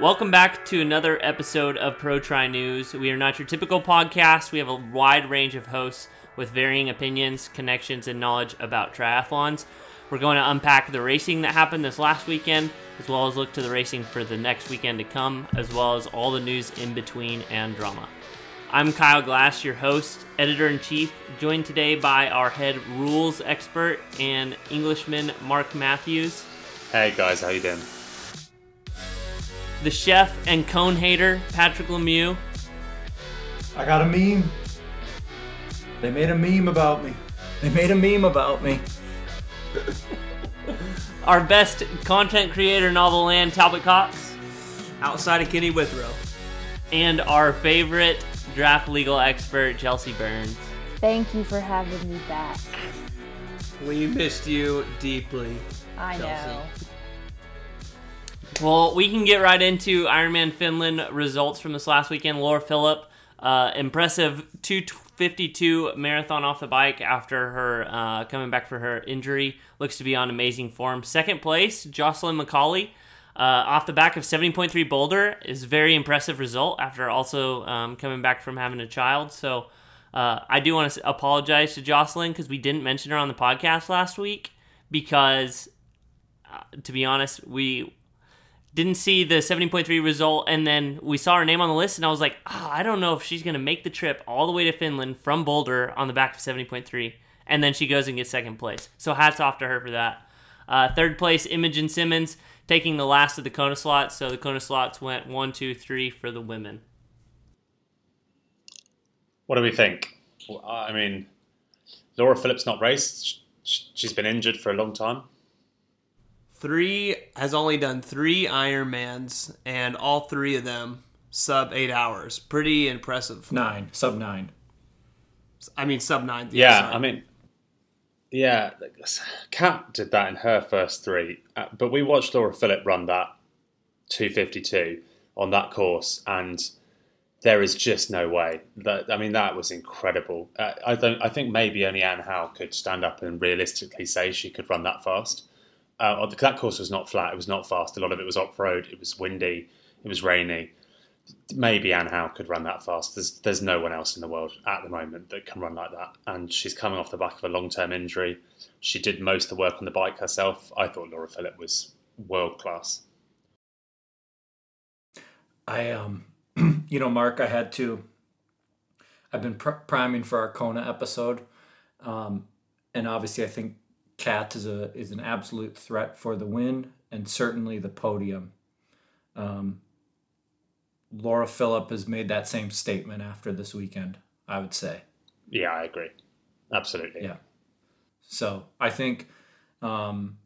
Welcome back to another episode of Pro Tri News. We are not your typical podcast. We have a wide range of hosts with varying opinions, connections, and knowledge about triathlons. We're going to unpack the racing that happened this last weekend, as well as look to the racing for the next weekend to come, as well as all the news in between and drama. I'm Kyle Glass, your host, editor in chief, joined today by our head rules expert and Englishman Mark Matthews, Hey guys, how you doing? The chef and cone hater Patrick Lemieux, I got a meme. They made a meme about me. They made a meme about me. our best content creator in all the land, Talbot Cox, outside of Kenny Withrow. and our favorite draft legal expert, Chelsea Burns. Thank you for having me back. We missed you deeply. I Chelsea. know. Well, we can get right into Ironman Finland results from this last weekend. Laura Philipp, uh, impressive 252 marathon off the bike after her uh, coming back for her injury. Looks to be on amazing form. Second place, Jocelyn McCauley. Uh, off the back of 70.3 Boulder is very impressive result after also um, coming back from having a child. So uh, I do want to apologize to Jocelyn because we didn't mention her on the podcast last week because, uh, to be honest, we didn't see the 70.3 result and then we saw her name on the list and i was like oh, i don't know if she's going to make the trip all the way to finland from boulder on the back of 70.3 and then she goes and gets second place so hats off to her for that uh, third place imogen simmons taking the last of the kona slots so the kona slots went one two three for the women What do we think? Well, I mean, Laura Philipp's not raced. She's been injured for a long time. Three has only done three Ironmans, and all three of them sub eight hours. Pretty impressive. Nine, sub nine. I mean sub nine. Yeah, sorry. I mean, yeah, Kat did that in her first three, uh, but we watched Laura Philipp run that 252 on that course, and there is just no way. That I mean, that was incredible. Uh, I don't. I think maybe only Anne Haug could stand up and realistically say she could run that fast. Uh, that course was not flat. It was not fast. A lot of it was off road. It was windy. It was rainy. Maybe Anne Haug could run that fast. There's there's no one else in the world at the moment that can run like that. And she's coming off the back of a long term injury. She did most of the work on the bike herself. I thought Laura Philipp was world class. I um, you know, Mark, I had to. I've been pr- priming for our Kona episode, um, and obviously, I think Kat is a is an absolute threat for the win and certainly the podium. Um, Laura Philipp has made that same statement after this weekend. I would say. Yeah, I agree. Absolutely. Yeah. So I think um,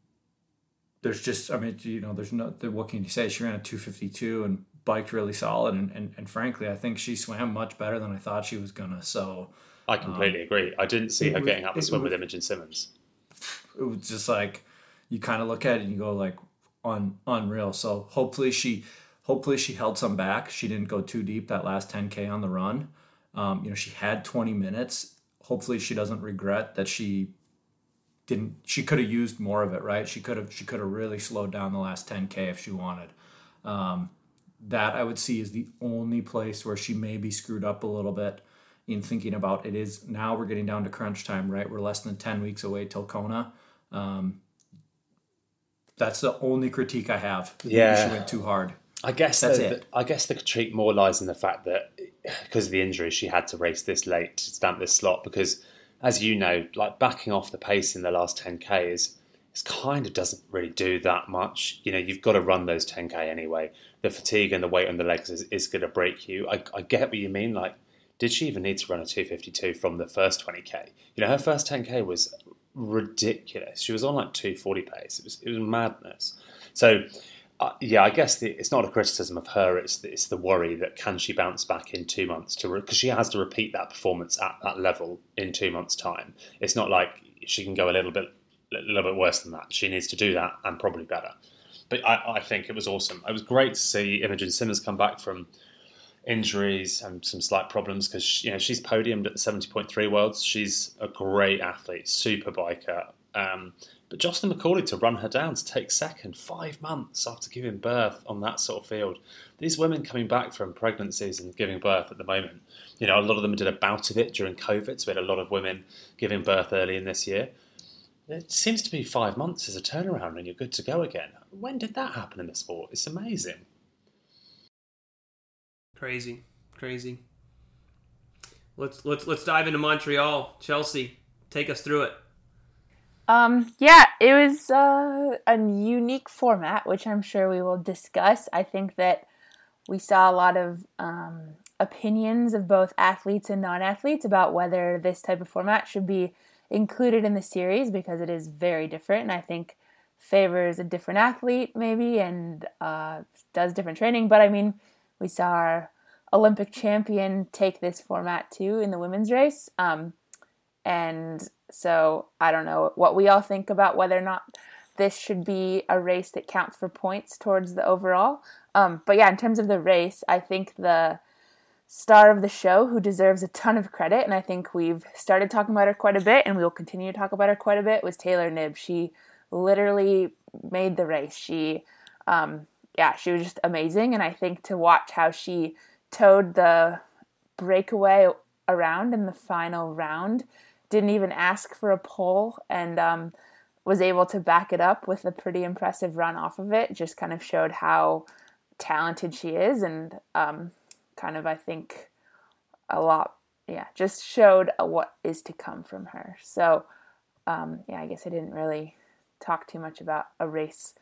there's just, I mean, you know, there's no, what can you say? She ran a 252 and biked really solid. And, and, and frankly, I think she swam much better than I thought she was going to. So I completely agree. I didn't see her was- getting up the swim was- with Imogen Simmons. It was just like, you kind of look at it and you go like on unreal. So hopefully she, hopefully she held some back. She didn't go too deep that last 10K on the run. Um, you know, she had 20 minutes. Hopefully she doesn't regret that she didn't she could have used more of it right she could have she could have really slowed down the last 10k if she wanted um, that i would see is the only place where she maybe screwed up a little bit in thinking about it is now we're getting down to crunch time right we're less than 10 weeks away till kona um, that's the only critique i have Yeah. she went too hard I guess That's the, it. I guess the critique more lies in the fact that because of the injury, she had to race this late to stamp this slot. Because, as you know, like backing off the pace in the last 10k is it kind of doesn't really do that much. You know, you've got to run those 10k anyway. The fatigue and the weight on the legs is, is going to break you. I, I get what you mean. Like, did she even need to run a 252 from the first 20k? You know, her first 10k was ridiculous. She was on like 240 pace. It was it was madness. So uh, yeah, I guess the, it's not a criticism of her. It's the, it's the worry that can she bounce back in two months to because she has to repeat that performance at that level in two months' time. It's not like she can go a little bit a little bit worse than that. She needs to do that and probably better. But I, I think it was awesome. It was great to see Imogen Simmons come back from injuries and some slight problems because you know she's podiumed at the seventy point three worlds. She's a great athlete, super biker. Um, but Jocelyn McCauley to run her down to take second five months after giving birth on that sort of field. These women coming back from pregnancies and giving birth at the moment, you know, a lot of them did a bout of it during COVID. So we had a lot of women giving birth early in this year. It seems to be five months as a turnaround and you're good to go again. When did that happen in the sport? It's amazing. Crazy, crazy. Let's let's let's dive into Montreal. Chelsea, take us through it. Um, yeah, it was uh, a unique format, which I'm sure we will discuss. I think that we saw a lot of um, opinions of both athletes and non athletes about whether this type of format should be included in the series because it is very different. And I think favors a different athlete, maybe, and uh, does different training. But I mean, we saw our Olympic champion take this format too in the women's race. Um, and so I don't know what we all think about whether or not this should be a race that counts for points towards the overall. Um, but yeah, in terms of the race, I think the star of the show who deserves a ton of credit, and I think we've started talking about her quite a bit, and we will continue to talk about her quite a bit, was Taylor Knibb. She literally made the race. She, um, yeah, she was just amazing, and I think to watch how she towed the breakaway around in the final round didn't even ask for a pole and um, was able to back it up with a pretty impressive run off of it. Just kind of showed how talented she is and um, kind of, I think, a lot, yeah, just showed what is to come from her. So, um, yeah, I guess I didn't really talk too much about a race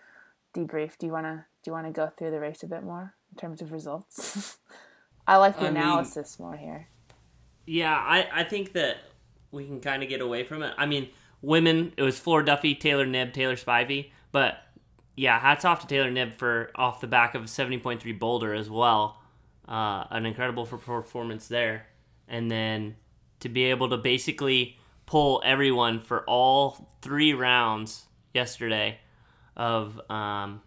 debrief. Do you want to do you want to go through the race a bit more in terms of results? I like the I mean- analysis more here. Yeah, I, I think that we can kind of get away from it. I mean, women, it was Flora Duffy, Taylor Knibb, Taylor Spivey. But yeah, hats off to Taylor Knibb for off the back of a 70.3 Boulder as well. Uh, an incredible per- performance there. And then to be able to basically pull everyone for all three rounds yesterday of um,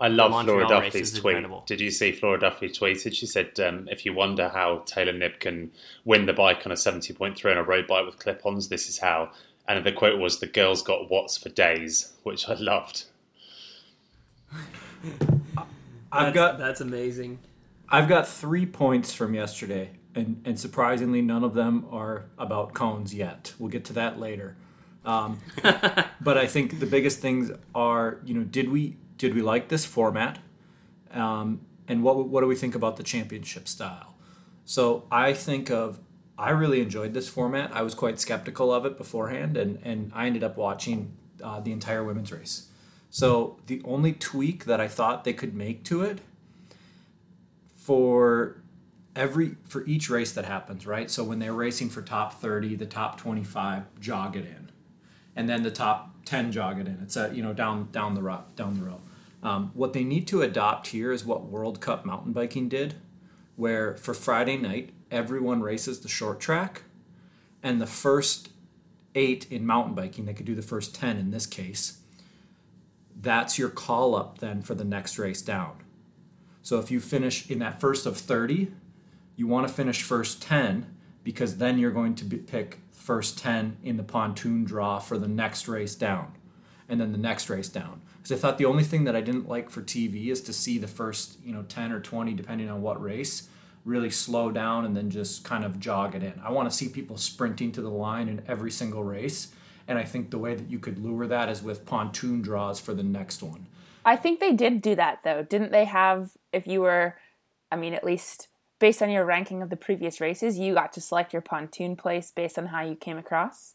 I love Montreal Flora Duffy's tweet. incredible. Did you see Flora Duffy tweeted? She said, um, "If you wonder how Taylor Knibb can win the bike on a seventy point three on a road bike with clip-ons, this is how." And the quote was, "The girl's got watts for days," which I loved. I've got that's amazing. I've got three points from yesterday, and, and surprisingly, none of them are about cones yet. We'll get to that later. Um, but I think the biggest things are, you know, did we did we like this format, um, and what what do we think about the championship style? So I think of I really enjoyed this format. I was quite skeptical of it beforehand, and and I ended up watching uh, the entire women's race. So the only tweak that I thought they could make to it for every for each race that happens, right? So when they're racing for top 30, the top 25 jog it in. And then the top 10 jog it in. It's a, you know down down the row, down the row. Um, what they need to adopt here is what World Cup mountain biking did, where for Friday night everyone races the short track, and the first eight in mountain biking, they could do the first 10 in this case. That's your call up then for the next race down. So if you finish in that first of 30, you want to finish first 10 because then you're going to pick first 10 in the pontoon draw for the next race down and then the next race down. Because I thought the only thing that I didn't like for TV is to see the first, you know, 10 or 20 depending on what race really slow down and then just kind of jog it in. I want to see people sprinting to the line in every single race. And I think the way that you could lure that is with pontoon draws for the next one. I think they did do that though. Didn't they have if you were I mean at least based on your ranking of the previous races, you got to select your pontoon place based on how you came across?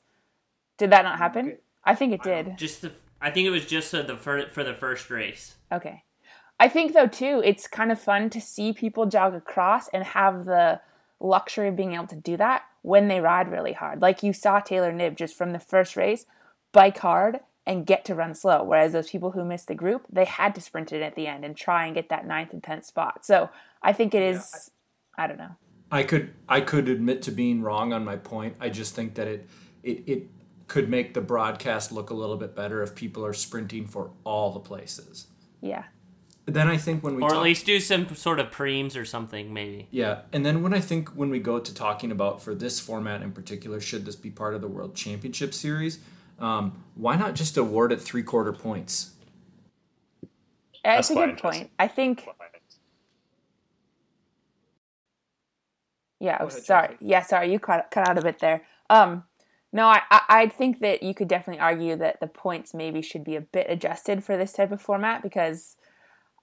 Did that not happen? I think it did. just the. I think it was just for the for, for the first race. Okay. I think though too, it's kind of fun to see people jog across and have the luxury of being able to do that when they ride really hard. Like you saw Taylor Knibb just from the first race bike hard and get to run slow. Whereas those people who missed the group, they had to sprint it at the end and try and get that ninth and tenth spot. So I think it is. I don't know. I could I could admit to being wrong on my point. I just think that it it, it could make the broadcast look a little bit better if people are sprinting for all the places. Yeah. Then I think when we Or talk, at least do some sort of preems or something, maybe. yeah, and then when I think when we go to talking about for this format in particular, should this be part of the World Championship Series? Um, why not just award it three quarter points? That's That's a good point. I think. Yeah. Oh, sorry. Yeah. Sorry. You cut cut out a bit there. Um. No, I, I think that you could definitely argue that the points maybe should be a bit adjusted for this type of format because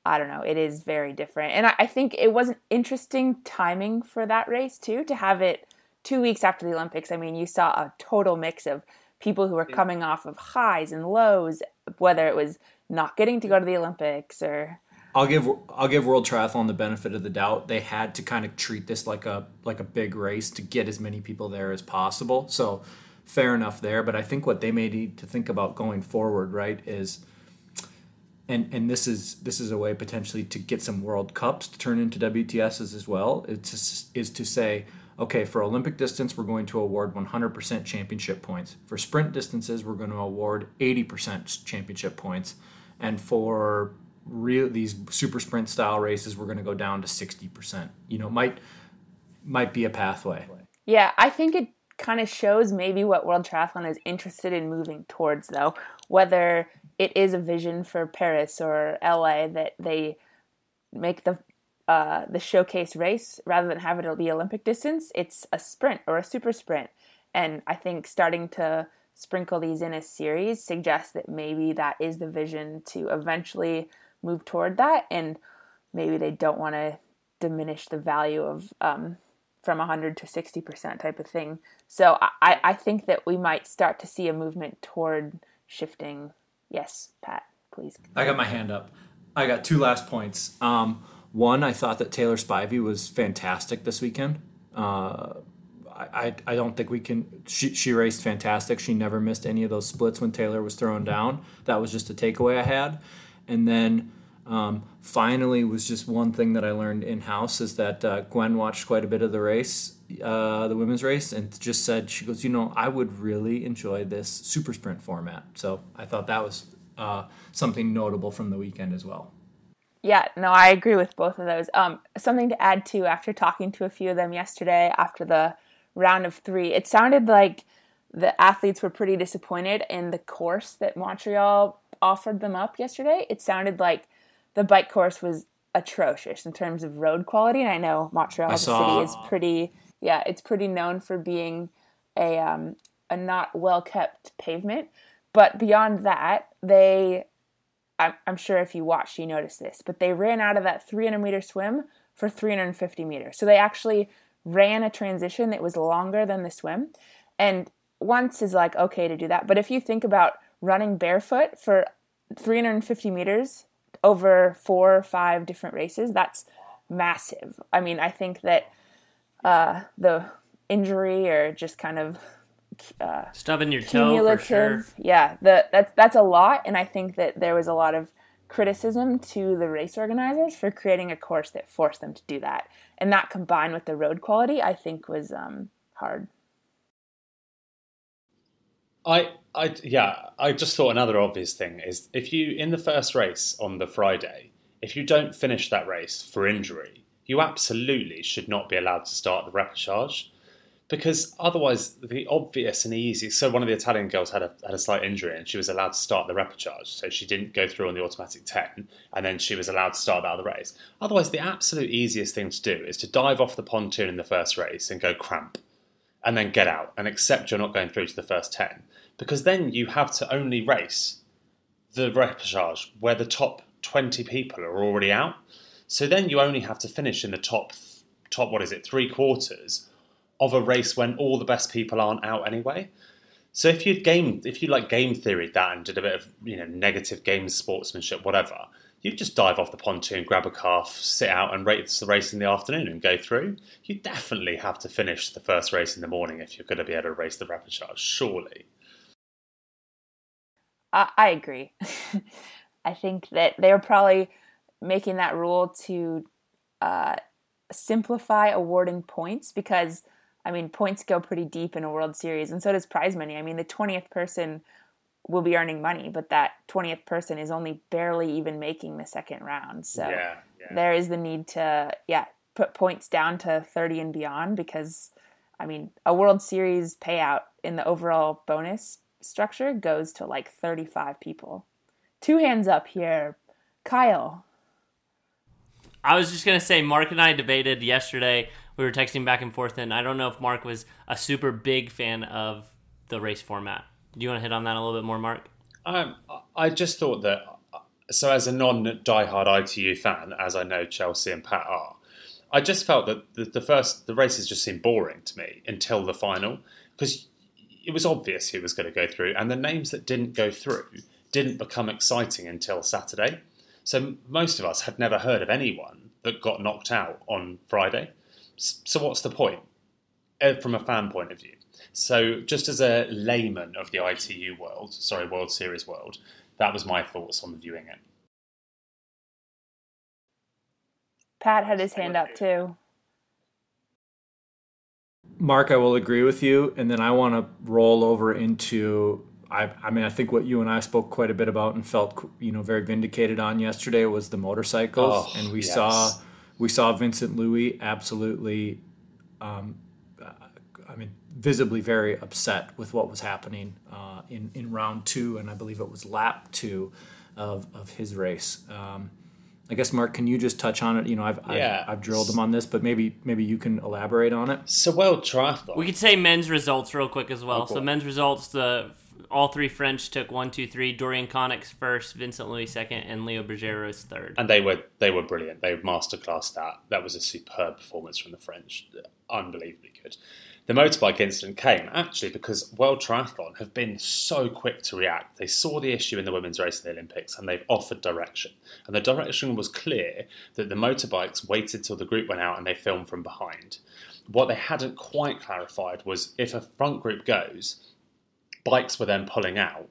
I don't know, it is very different. And I, I think it was an interesting timing for that race too, to have it two weeks after the Olympics. I mean, you saw a total mix of people who were coming off of highs and lows, whether it was not getting to go to the Olympics or I'll give I'll give World Triathlon the benefit of the doubt. They had to kind of treat this like a like a big race to get as many people there as possible. So fair enough there. But I think what they may need to think about going forward, right, is and and this is this is a way potentially to get some World Cups to turn into WTSs as well. It's is to say, okay, for Olympic distance, we're going to award 100% championship points. For sprint distances, we're going to award 80% championship points, and for real these super sprint style races, we're going to go down to 60%. You know, might might be a pathway. Yeah, I think it kind of shows maybe what World Triathlon is interested in moving towards, though. Whether it is a vision for Paris or LA that they make the uh, the showcase race rather than have it be Olympic distance, it's a sprint or a super sprint. And I think starting to sprinkle these in a series suggests that maybe that is the vision to eventually move toward that, and maybe they don't want to diminish the value of um, from 100 to 60% type of thing. So I, I think that we might start to see a movement toward shifting. Yes, Pat, please. I got my hand up. I got two last points. Um, one, I thought that Taylor Spivey was fantastic this weekend. Uh, I, I, don't think we can. She, she raced fantastic. She never missed any of those splits when Taylor was thrown down. That was just a takeaway I had. And then um, finally, was just one thing that I learned in house is that uh, Gwen watched quite a bit of the race, uh, the women's race, and just said she goes, you know, I would really enjoy this super sprint format. So I thought that was uh, something notable from the weekend as well. Yeah, no, I agree with both of those. Um, something to add too, after talking to a few of them yesterday after the round of three, it sounded like the athletes were pretty disappointed in the course that Montreal offered them up yesterday. It sounded like the bike course was atrocious in terms of road quality. And I know Montreal, I the saw- city, is pretty, yeah, it's pretty known for being a um, a not well kept pavement. But beyond that, they I'm, I'm sure if you watched, you noticed this, but they ran out of that 300 meter swim for 350 meters. So they actually ran a transition that was longer than the swim. And once is like okay to do that. But if you think about running barefoot for 350 meters over four or five different races, that's massive. I mean, I think that uh, the injury or just kind of uh, Stubbing your toe for sure. Yeah, the that's that's a lot, and I think that there was a lot of criticism to the race organizers for creating a course that forced them to do that, and that combined with the road quality, I think was um, hard. I, I, yeah, I just thought another obvious thing is if you in the first race on the Friday, if you don't finish that race for injury, you absolutely should not be allowed to start the repechage, because otherwise the obvious and easy. So one of the Italian girls had a had a slight injury and she was allowed to start the repechage, so she didn't go through on the automatic ten, and then she was allowed to start that other race. Otherwise, the absolute easiest thing to do is to dive off the pontoon in the first race and go cramp and then get out and accept you're not going through to the first 10 because then you have to only race the repechage where the top 20 people are already out so then you only have to finish in the top top what is it three quarters of a race when all the best people aren't out anyway so if you game if you like game theory that and did a bit of you know negative game sportsmanship whatever you'd just dive off the pontoon, grab a calf, sit out and race the race in the afternoon and go through. You definitely have to finish the first race in the morning if you're going to be able to race the repechage, surely. I, I agree. I think that they're probably making that rule to uh, simplify awarding points because, I mean, points go pretty deep in a World Series, and so does prize money. I mean, the 20th person will be earning money, but that 20th person is only barely even making the second round. So yeah, yeah. there is the need to, yeah, put points down to 30 and beyond because, I mean, a World Series payout in the overall bonus structure goes to like 35 people. Two hands up here. Kyle. I was just gonna say, Mark and I debated yesterday. We were texting back and forth, and I don't know if Mark was a super big fan of the race format. Do you want to hit on that a little bit more, Mark? Um, I just thought that, so as a non diehard ITU fan, as I know Chelsea and Pat are, I just felt that the, the first the races just seemed boring to me until the final because it was obvious who was going to go through, and the names that didn't go through didn't become exciting until Saturday. So most of us had never heard of anyone that got knocked out on Friday. So what's the point uh, from a fan point of view? So just as a layman of the ITU world, sorry, World Series world, that was my thoughts on viewing it. Pat had his hand up too. Mark, I will agree with you, and then I want to roll over into. I, I mean, I think what you and I spoke quite a bit about and felt, you know, very vindicated on yesterday was the motorcycles, Oh, and we yes. saw we saw Vincent Luis absolutely, um, I mean, visibly very upset with what was happening uh, in in round two, and I believe it was lap two of of his race. Um, I guess Mark, can you just touch on it? You know, I've Yeah. I've, I've drilled them on this, but maybe maybe you can elaborate on it. So World Triathlon. We could say men's results real quick as well. Oh, cool. So men's results, the all three French took one, two, three. Dorian Coninx first, Vincent Luis second, and Leo Bergere's third. and they were they were brilliant. They masterclassed that. That was a superb performance from the French. Unbelievably good. The motorbike incident came actually because World Triathlon have been so quick to react. They saw the issue in the women's race in the Olympics and they've offered direction. And the direction was clear that the motorbikes waited till the group went out and they filmed from behind. What they hadn't quite clarified was if a front group goes, bikes were then pulling out,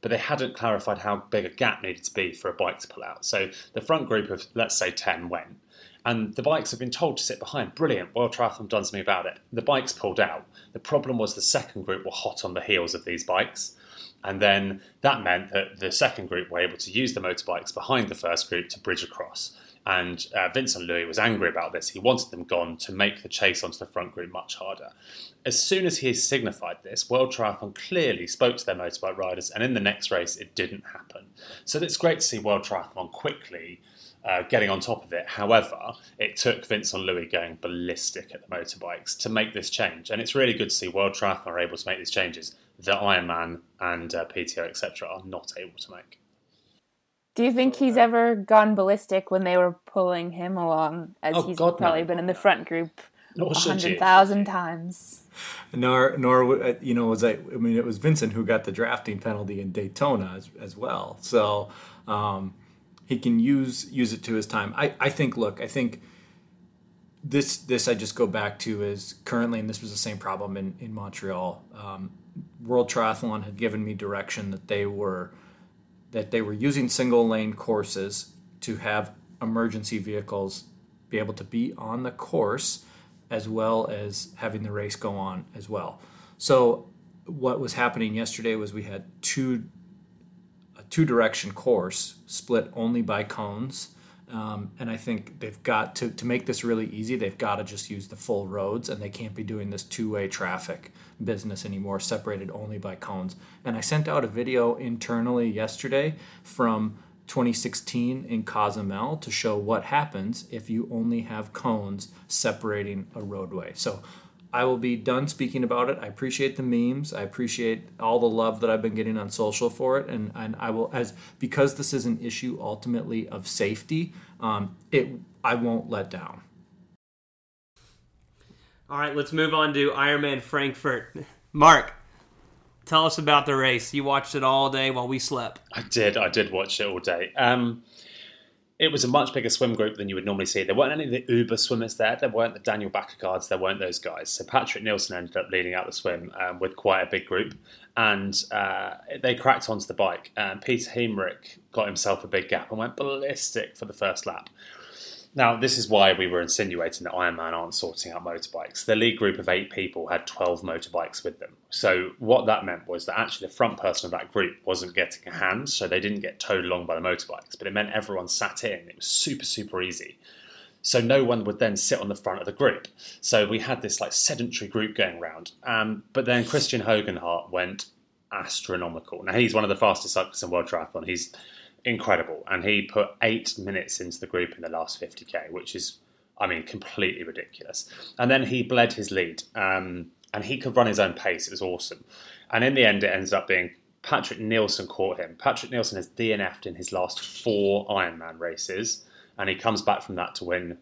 but they hadn't clarified how big a gap needed to be for a bike to pull out. So the front group of, let's say, 10 went, and the bikes have been told to sit behind. Brilliant, World Triathlon done something about it. The bikes pulled out. The problem was the second group were hot on the heels of these bikes. And then that meant that the second group were able to use the motorbikes behind the first group to bridge across. And uh, Vincent Luis was angry about this. He wanted them gone to make the chase onto the front group much harder. As soon as he signified this, World Triathlon clearly spoke to their motorbike riders, and in the next race, it didn't happen. So it's great to see World Triathlon quickly uh, getting on top of it. However, it took Vincent Luis going ballistic at the motorbikes to make this change, and it's really good to see World Triathlon are able to make these changes that Ironman and uh, PTO etc. are not able to make. Do you think he's ever gone ballistic when they were pulling him along, as Oh, he's God, no. probably been in the front group a hundred thousand times? Nor, nor, uh, you know, was I? I mean, it was Vincent who got the drafting penalty in Daytona as, as well. So um, he can use use it to his time. I, I think. Look, I think this this I just go back to is currently, and this was the same problem in in Montreal. Um, World Triathlon had given me direction that they were that they were using single lane courses to have emergency vehicles be able to be on the course as well as having the race go on as well. So what was happening yesterday was we had two two direction course split only by cones. Um, and I think they've got to, to make this really easy, they've got to just use the full roads and they can't be doing this two way traffic business anymore, separated only by cones. And I sent out a video internally yesterday from 2016 in Cozumel to show what happens if you only have cones separating a roadway. So I will be done speaking about it. I appreciate the memes. I appreciate all the love that I've been getting on social for it, and and I will as because this is an issue ultimately of safety. Um, it I won't let down. All right, let's move on to Ironman Frankfurt. Mark, tell us about the race. You watched it all day while we slept. I did. I did watch it all day. Um, it was a much bigger swim group than you would normally see. There weren't any of the Uber swimmers there. There weren't the Daniel Bækkegårds. There weren't those guys. So Patrick Nielsen ended up leading out the swim um, with quite a big group, and uh, they cracked onto the bike. And Pieter Heemeryck got himself a big gap and went ballistic for the first lap. Now, this is why we were insinuating that Ironman aren't sorting out motorbikes. The lead group of eight people had 12 motorbikes with them. So, what that meant was that actually the front person of that group wasn't getting a hand, so they didn't get towed along by the motorbikes, but it meant everyone sat in. It was super, super easy. So, no one would then sit on the front of the group. So, we had this like sedentary group going around. Um, but then Kristian Høgenhaug went astronomical. Now he's one of the fastest cyclists in world triathlon. He's incredible, and he put eight minutes into the group in the last 50k, which is, I mean, completely ridiculous. And then he bled his lead, um, and he could run his own pace. It was awesome. And in the end, it ends up being Patrick Nielsen caught him. Patrick Nielsen has DNF'd in his last four Ironman races, and he comes back from that to win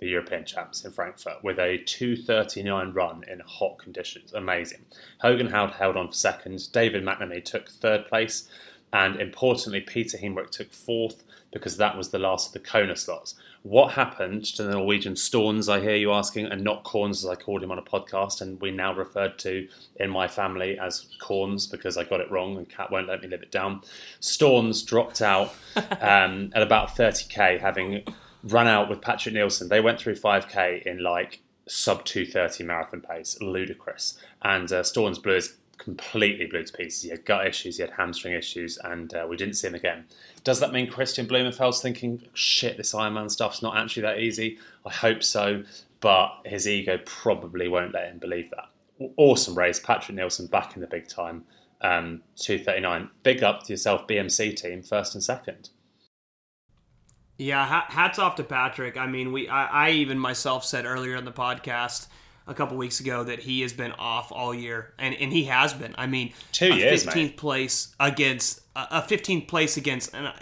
the European champs in Frankfurt with a 239 run in hot conditions. Amazing. Hogan held, held on for second. David McNamee took third place. And importantly, Pieter Heemeryck took fourth because that was the last of the Kona slots. What happened to the Norwegian Stornes, I hear you asking, and not Corns as I called him on a podcast, and we now referred to in my family as Corns because I got it wrong and Cat won't let me live it down. Stornes dropped out um, at about 30k, having run out with Patrick Nielsen. They went through 5k in like sub 230 marathon pace, ludicrous. And uh, Stornes blew his completely blew to pieces. He had gut issues, he had hamstring issues, and uh, we didn't see him again. Does that mean Kristian Blummenfelt's thinking, shit, this Ironman stuff's not actually that easy? I hope so, but his ego probably won't let him believe that. Awesome race. Patrick Nielsen back in the big time. Um, 239. Big up to yourself, BMC team, first and second. Yeah, hats off to Patrick. I mean, we I, I even myself said earlier in the podcast a couple weeks ago that he has been off all year, and and he has been. I mean, two years, fifteenth place against a fifteenth place against, and uh,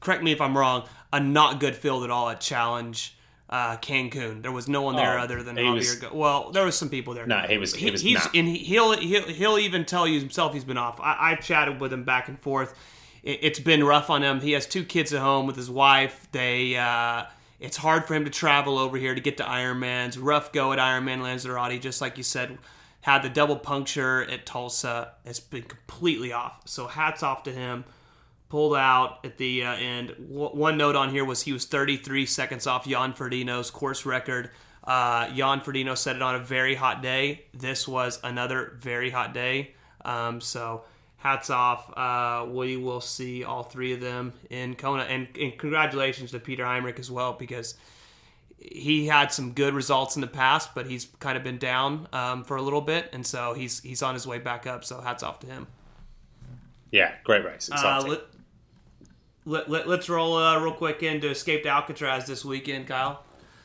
correct me if I'm wrong, a not good field at all at Challenge. Uh, Cancun. There was no one there oh, other than Javier. Was, well, there was some people there. No, he was. He, he was. He's nah. and he'll, he'll he'll even tell you himself he's been off. I, I've chatted with him back and forth. It, has been rough on him. He has two kids at home with his wife. They. Uh, it's hard for him to travel over here to get to Ironman's. Rough go at Ironman Lanzarote, just like you said. Had the double puncture at Tulsa. It's been completely off. So hats off to him. Pulled out at the uh, end. W- one note on here was he was 33 seconds off Jan Frodeno's course record. Uh, Jan Frodeno said it on a very hot day. This was another very hot day. Um, so hats off. Uh, we will see all three of them in Kona, and, and, congratulations to Pieter Heemeryck as well because he had some good results in the past, but he's kind of been down um, for a little bit, and so he's he's on his way back up. So hats off to him. Yeah, great race. Uh, let, let, let, us roll uh, real quick into Escape to Alcatraz this weekend, Kyle.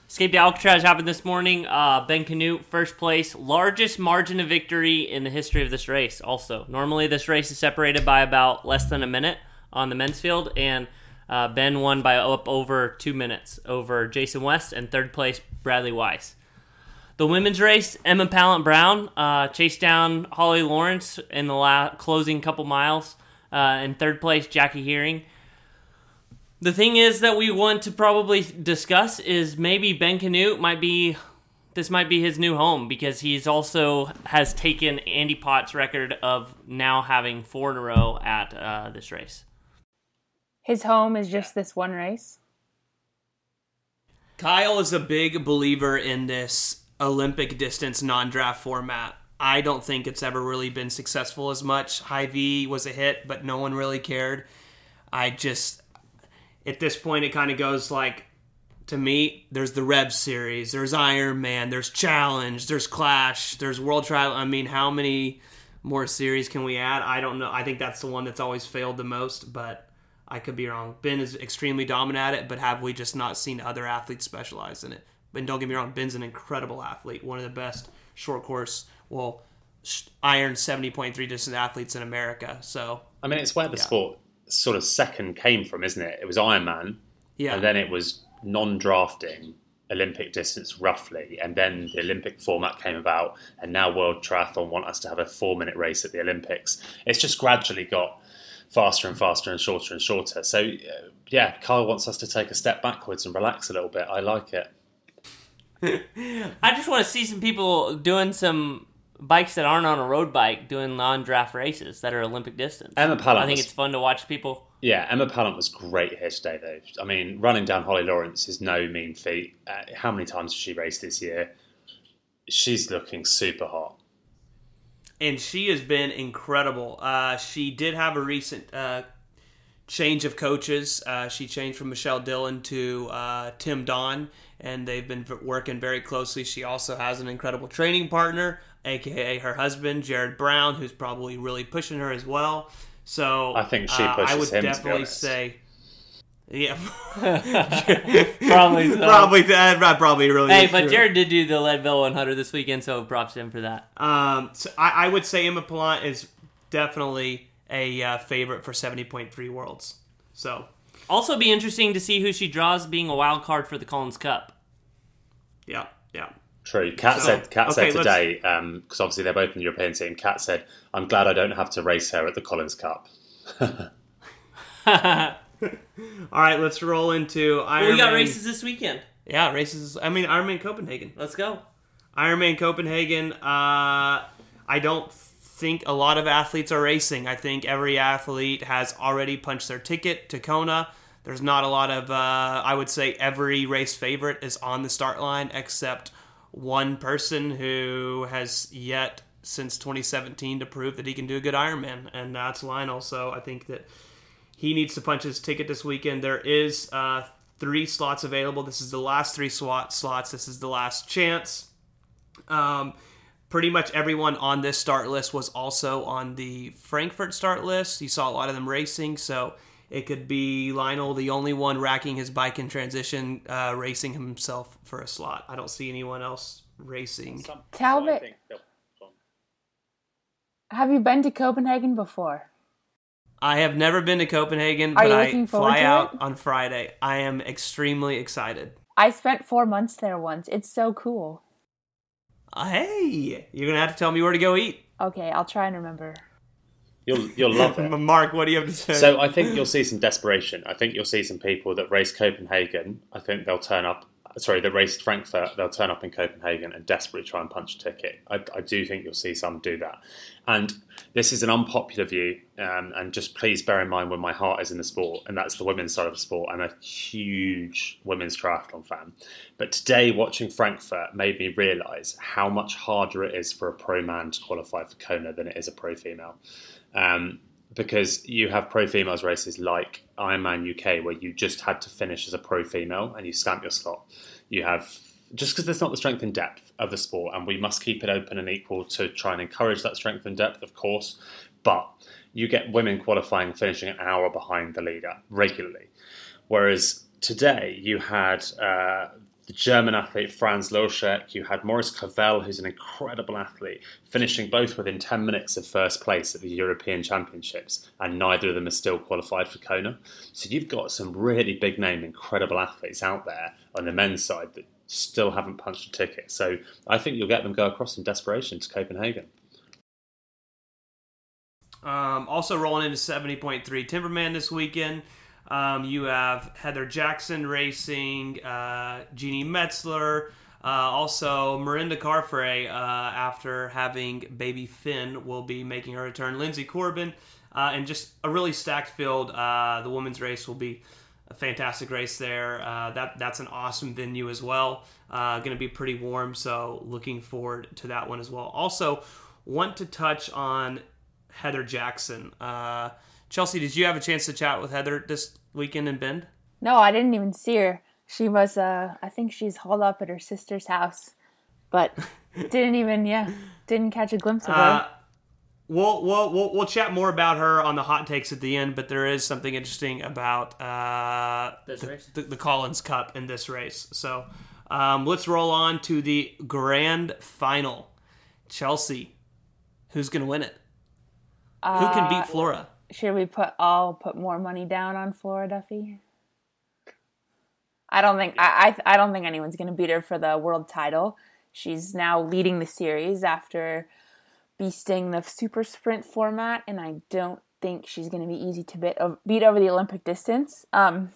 Escape to Alcatraz happened this morning. Uh, ben Kanute, first place, largest margin of victory in the history of this race. Also, normally this race is separated by about less than a minute on the men's field, and uh, Ben won by up over two minutes over Jason West, and third place Bradley Weiss. The women's race, Emma Pallant Brown uh, chased down Holly Lawrence in the la- closing couple miles. Uh, in third place, Jackie Hering. The thing is that we want to probably discuss is maybe Ben Kanute might be this might be his new home because he's also has taken Andy Potts' record of now having four in a row at uh, this race. His home is just this one race. Kyle is a big believer in this Olympic distance non-draft format. I don't think it's ever really been successful as much. Hy-Vee was a hit, but no one really cared. I just at this point, it kind of goes like to me, there's the Rev series, there's Iron Man, there's Challenge, there's Clash, there's World Trial. I mean, how many more series can we add? I don't know. I think that's the one that's always failed the most, but I could be wrong. Ben is extremely dominant at it, but have we just not seen other athletes specialize in it? And don't get me wrong, Ben's an incredible athlete, one of the best short course, well, iron 70.3 distance athletes in America. So, I mean, it's where the yeah. sport sort of second came from, isn't it? It was Ironman, yeah, and then it was non-drafting Olympic distance roughly, and then the Olympic format came about, and now World Triathlon want us to have a four-minute race at the Olympics. It's just gradually got faster and faster and shorter and shorter. So, uh, yeah, Kyle wants us to take a step backwards and relax a little bit. I like it. I just want to see some people doing some bikes that aren't on a road bike doing non-draft races that are Olympic distance. Emma Pallant. I think was, it's fun to watch people. Yeah, Emma Pallant was great here today, though. I mean, running down Holly Lawrence is no mean feat. Uh, how many times has she raced this year? She's looking super hot. And she has been incredible. Uh, she did have a recent uh, change of coaches. Uh, she changed from Michelle Dillon to uh, Tim Don, and they've been working very closely. She also has an incredible training partner aka her husband, Jared Brown, who's probably really pushing her as well. So I think she uh, I pushes would him, to be definitely honest. say, yeah, Probably so. probably that that probably really. Hey, but true. Jared did do the Leadville 100 this weekend, so props to him for that. Um, so I, I would say Emma Pallant is definitely a uh, favorite for seventy point three worlds. So Also, be interesting to see who she draws being a wild card for the Collins Cup. yeah, yeah. True. Kat So, said. Kat okay, said today because obviously they're both in the European team. Kat said, "I'm glad I don't have to race her at the Collins Cup." All right, let's roll into Ironman. Well, we got races this weekend. Yeah, races. I mean, Ironman Copenhagen. Let's go. Ironman Copenhagen. Uh, I don't think a lot of athletes are racing. I think every athlete has already punched their ticket to Kona. There's not a lot of. Uh, I would say every race favorite is on the start line except one person who has yet since 2017 to prove that he can do a good Ironman, and that's Lionel. So I think that he needs to punch his ticket this weekend. There is uh, three slots available. This is the last three slot slots. This is the last chance. Um, pretty much everyone on this start list was also on the Frankfurt start list. You saw a lot of them racing, so it could be Lionel, the only one racking his bike in transition, uh, racing himself for a slot. I don't see anyone else racing. Talbot, have you been to Copenhagen before? I have never been to Copenhagen, Are but you I looking forward fly to out it? on Friday. I am extremely excited. I spent four months there once. It's so cool. Uh, hey, you're gonna have to tell me where to go eat. Okay, I'll try and remember. You'll you'll love it. Mark, what do you have to say? So I think you'll see some desperation. I think you'll see some people that race Copenhagen. I think they'll turn up. Sorry, that raced Frankfurt. They'll turn up in Copenhagen and desperately try and punch a ticket. I, I do think you'll see some do that. And this is an unpopular view. Um, and just please bear in mind where my heart is in the sport, and that's the women's side of the sport. I'm a huge women's triathlon fan. But today, watching Frankfurt made me realise how much harder it is for a pro man to qualify for Kona than it is a pro female. Um, because you have pro females races like Ironman UK where you just had to finish as a pro female and you stamp your slot. You have just because there's not the strength and depth of the sport, and we must keep it open and equal to try and encourage that strength and depth, of course. But you get women qualifying finishing an hour behind the leader regularly, whereas today you had uh, the German athlete Franz Löschke, you had Maurice Clavel, who's an incredible athlete, finishing both within 10 minutes of first place at the European Championships, and neither of them are still qualified for Kona. So you've got some really big name, incredible athletes out there on the men's side that still haven't punched a ticket. So I think you'll get them go across in desperation to Copenhagen. Um, also rolling into 70.3 Timberman this weekend. Um, you have Heather Jackson racing, uh, Jeanni Metzler, uh, also Mirinda Carfrae, uh, after having baby Finn, will be making her return. Lindsay Corbin, uh, and just a really stacked field. Uh, the women's race will be a fantastic race there. Uh, that that's an awesome venue as well. Going to be pretty warm, so looking forward to that one as well. Also, want to touch on Heather Jackson. Uh, Chelsea, did you have a chance to chat with Heather this weekend in Bend? No, I didn't even see her. She was, uh, I think she's holed up at her sister's house, but didn't even, yeah, didn't catch a glimpse of her. Uh, we'll, we'll, we'll, we'll chat more about her on the hot takes at the end, but there is something interesting about uh, This the, race? the, the Collins Cup in this race. So um, let's roll on to the grand final. Chelsea, who's going to win it? Who can beat Flora? Should we put all put more money down on Flora Duffy? I don't think I I, don't think anyone's going to beat her for the world title. She's now leading the series after beasting the super sprint format, and I don't think she's going to be easy to beat, beat over the Olympic distance. Um,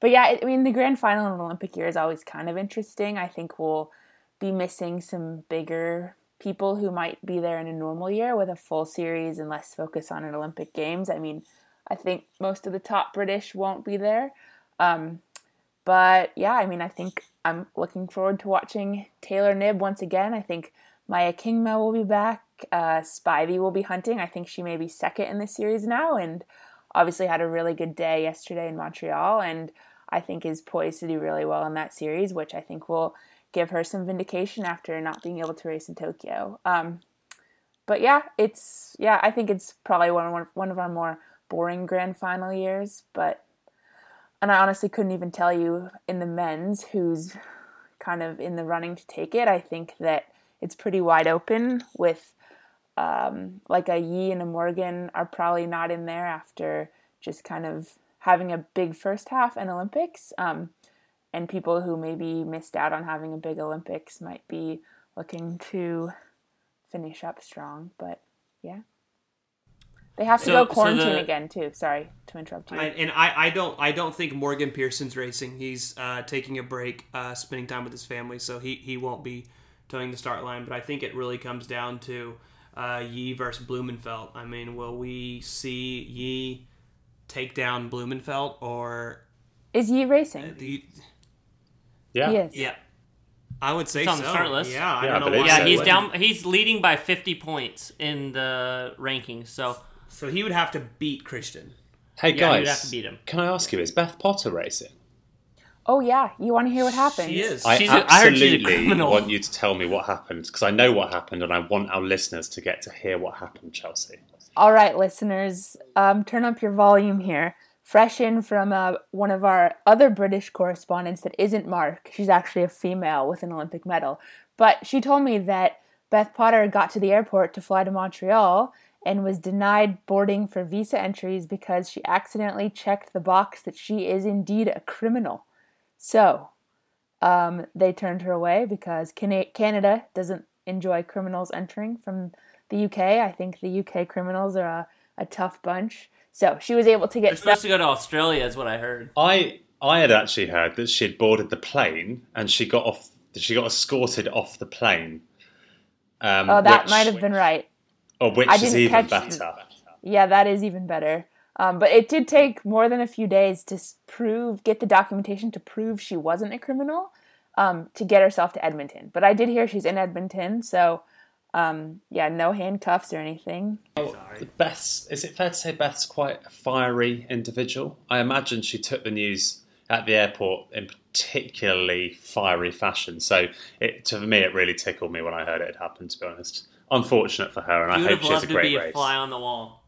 but yeah, I mean the grand final in Olympic year is always kind of interesting. I think we'll be missing some bigger people who might be there in a normal year with a full series and less focus on an Olympic Games. I mean, I think most of the top British won't be there. Um, but yeah, I mean, I think I'm looking forward to watching Taylor Knibb once again. I think Maya Kingma will be back. Uh, Spivey will be hunting. I think she may be second in the series now, and obviously had a really good day yesterday in Montreal, and I think is poised to do really well in that series, which I think will give her some vindication after not being able to race in Tokyo. Um, but yeah, it's yeah. I think it's probably one one one of our more boring grand final years. But and I honestly couldn't even tell you in the men's who's kind of in the running to take it. I think that it's pretty wide open with um, like a Yee and a Morgan are probably not in there after just kind of having a big first half in Olympics. Um, and people who maybe missed out on having a big Olympics might be looking to finish up strong. But yeah. They have to So- go so quarantine the- again too. Sorry to interrupt you. I, and I, I don't I don't think Morgan Pearson's racing. He's uh, taking a break, uh, spending time with his family, so he, he won't be towing the start line. But I think it really comes down to uh, Yee versus Blummenfelt. I mean, will we see Yee take down Blummenfelt or Is Yee racing? do you, Yeah. He is. yeah? I would say It's on so. the start list. Yeah, I Yeah, don't know why. Yeah, he's down. He's leading by 50 points in the rankings. So So he would have to beat Kristian. Hey Yeah, guys, you'd have to beat him. can I ask you, is Beth Potter racing? Oh yeah, you want to hear what happened? She is. I She's a- I heard she's a absolutely criminal. want you to tell me what happened because I know what happened and I want our listeners to get to hear what happened, Chelsea. All right, listeners, um, turn up your volume here. Fresh in from uh, one of our other British correspondents that isn't Mark. She's actually a female with an Olympic medal. But she told me that Beth Potter got to the airport to fly to Montreal and was denied boarding for visa entries because she accidentally checked the box that she is indeed a criminal. So, um, they turned her away because Canada doesn't enjoy criminals entering from the UK. I think the UK criminals are a, a tough bunch. So she was able to they're get supposed to go to Australia, is what I heard. I I had actually heard that she had boarded the plane and she got off. She got escorted off the plane. Um, Oh, that which- might have been right. Or which I is didn't even catch better. Yeah, that is even better. Um, but it did take more than a few days to prove, get the documentation to prove she wasn't a criminal, um, to get herself to Edmonton. But I did hear she's in Edmonton, so um, yeah, no handcuffs or anything. Beth, is it fair to say Beth's quite a fiery individual? I imagine she took the news at the airport in particularly fiery fashion. So it to me it really tickled me when I heard it had happened. To be honest, unfortunate for her, and You I would hope have she has loved a to great be a race. fly on the wall.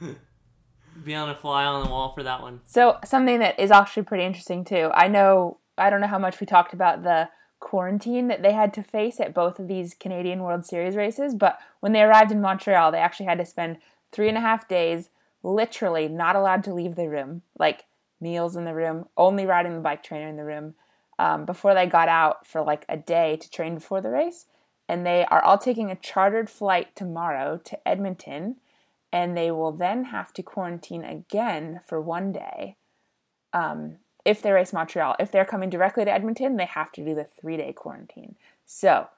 be on a fly on the wall for that one. So something that is actually pretty interesting too. I know I don't know how much we talked about the quarantine that they had to face at both of these Canadian World Series races, but when they arrived in Montreal, they actually had to spend three and a half days literally not allowed to leave the room, like meals in the room, only riding the bike trainer in the room, um, before they got out for like a day to train before the race. And they are all taking a chartered flight tomorrow to Edmonton and they will then have to quarantine again for one day um, if they race Montreal. If they're coming directly to Edmonton, they have to do the three day quarantine. So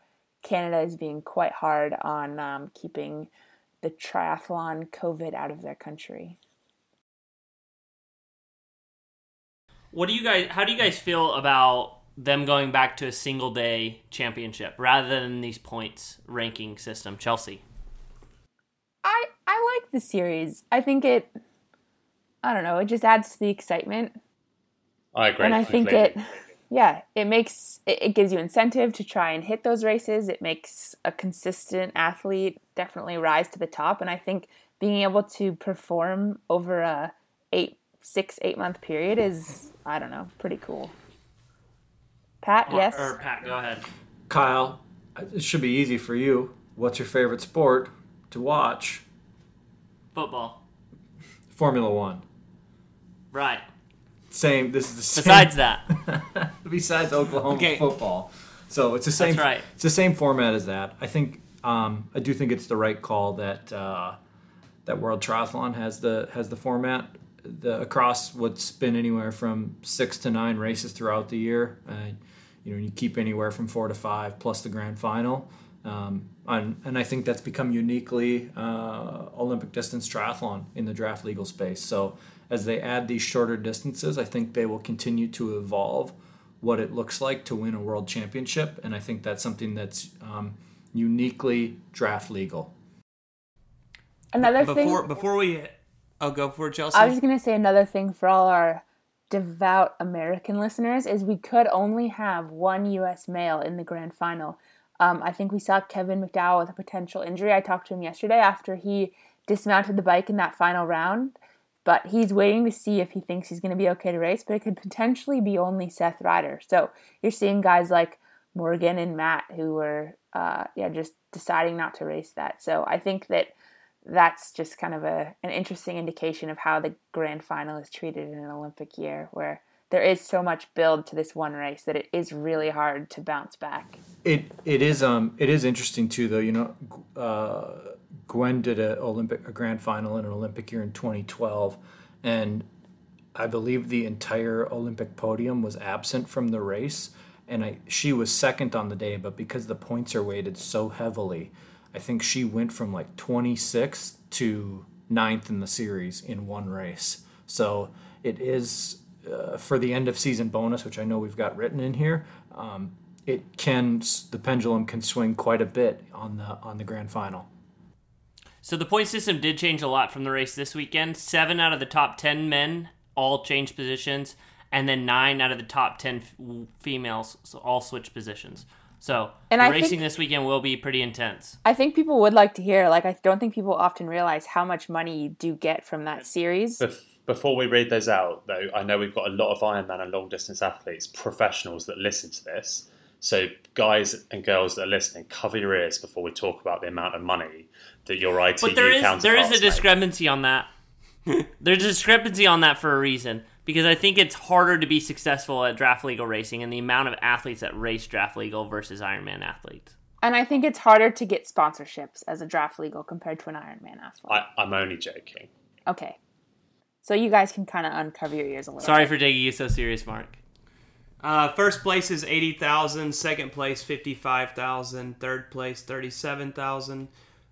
Canada is being quite hard on um, keeping the triathlon COVID out of their country. What do you guys? How do you guys feel about them going back to a single day championship rather than these points ranking system? Chelsea. I I like the series. I think it. I don't know. It just adds to the excitement. I agree. and I think completely. it, yeah, it makes it, it gives you incentive to try and hit those races. It makes a consistent athlete definitely rise to the top, and I think being able to perform over a eight, six, eight month period is I don't know, pretty cool. Pat, yes, Or Pat, go ahead. Kyle, it should be easy for you. What's your favorite sport to watch? Football. Formula One. Right. Same. This is the same. Besides that, besides Oklahoma Okay. football. So it's the same. right. It's the same format as that. I think. Um, I do think it's the right call that uh, that World Triathlon has the has the format the across what's been anywhere from six to nine races throughout the year. Uh, you know, you keep anywhere from four to five plus the grand final. Um, and, and I think that's become uniquely uh, Olympic distance triathlon in the draft legal space. So as they add these shorter distances, I think they will continue to evolve what it looks like to win a world championship. And I think that's something that's um, uniquely draft legal. another Before thing. before we, I'll go for it, Chelsea. I was gonna say another thing for all our devout American listeners is we could only have one U.S. male in the grand final. Um, I think we saw Kevin McDowell with a potential injury. I talked to him yesterday after he dismounted the bike in that final round, but he's waiting to see if he thinks he's going to be okay to race. But it could potentially be only Seth Rider. So you're seeing guys like Morgan and Matt who were, uh, yeah, just deciding not to race that. So I think that that's just kind of a an interesting indication of how the grand final is treated in an Olympic year, where there is so much build to this one race that it is really hard to bounce back. It it is um it is interesting too though you know uh, Gwen did a Olympic a grand final in an Olympic year in 2012, and I believe the entire Olympic podium was absent from the race, and I she was second on the day, but because the points are weighted so heavily, I think she went from like 26th to 9th in the series in one race. So it is uh, for the end of season bonus, which I know we've got written in here. Um, it can the pendulum can swing quite a bit on the on the grand final. So the point system did change a lot from the race this weekend. Seven out of the top ten men all changed positions, and then nine out of the top ten f- females all switched positions. So And the I racing think- this weekend will be pretty intense. I think people would like to hear. Like, I don't think people often realize how much money you do get from that series. Bef- Before we read those out, though, I know we've got a lot of Ironman and long distance athletes, professionals that listen to this. So, guys and girls that are listening, cover your ears before we talk about the amount of money that your ITU But there is there is counterparts a make. discrepancy on that. There's a discrepancy on that for a reason because I think it's harder to be successful at draft legal racing and the amount of athletes that race draft legal versus Ironman athletes. And I think it's harder to get sponsorships as a draft legal compared to an Ironman athlete. I, I'm only joking. Okay. So you guys can kind of uncover your ears a little Sorry bit. for taking you so serious, Mark. Uh, first place is 80,000, second place 55,000, third place 37,000,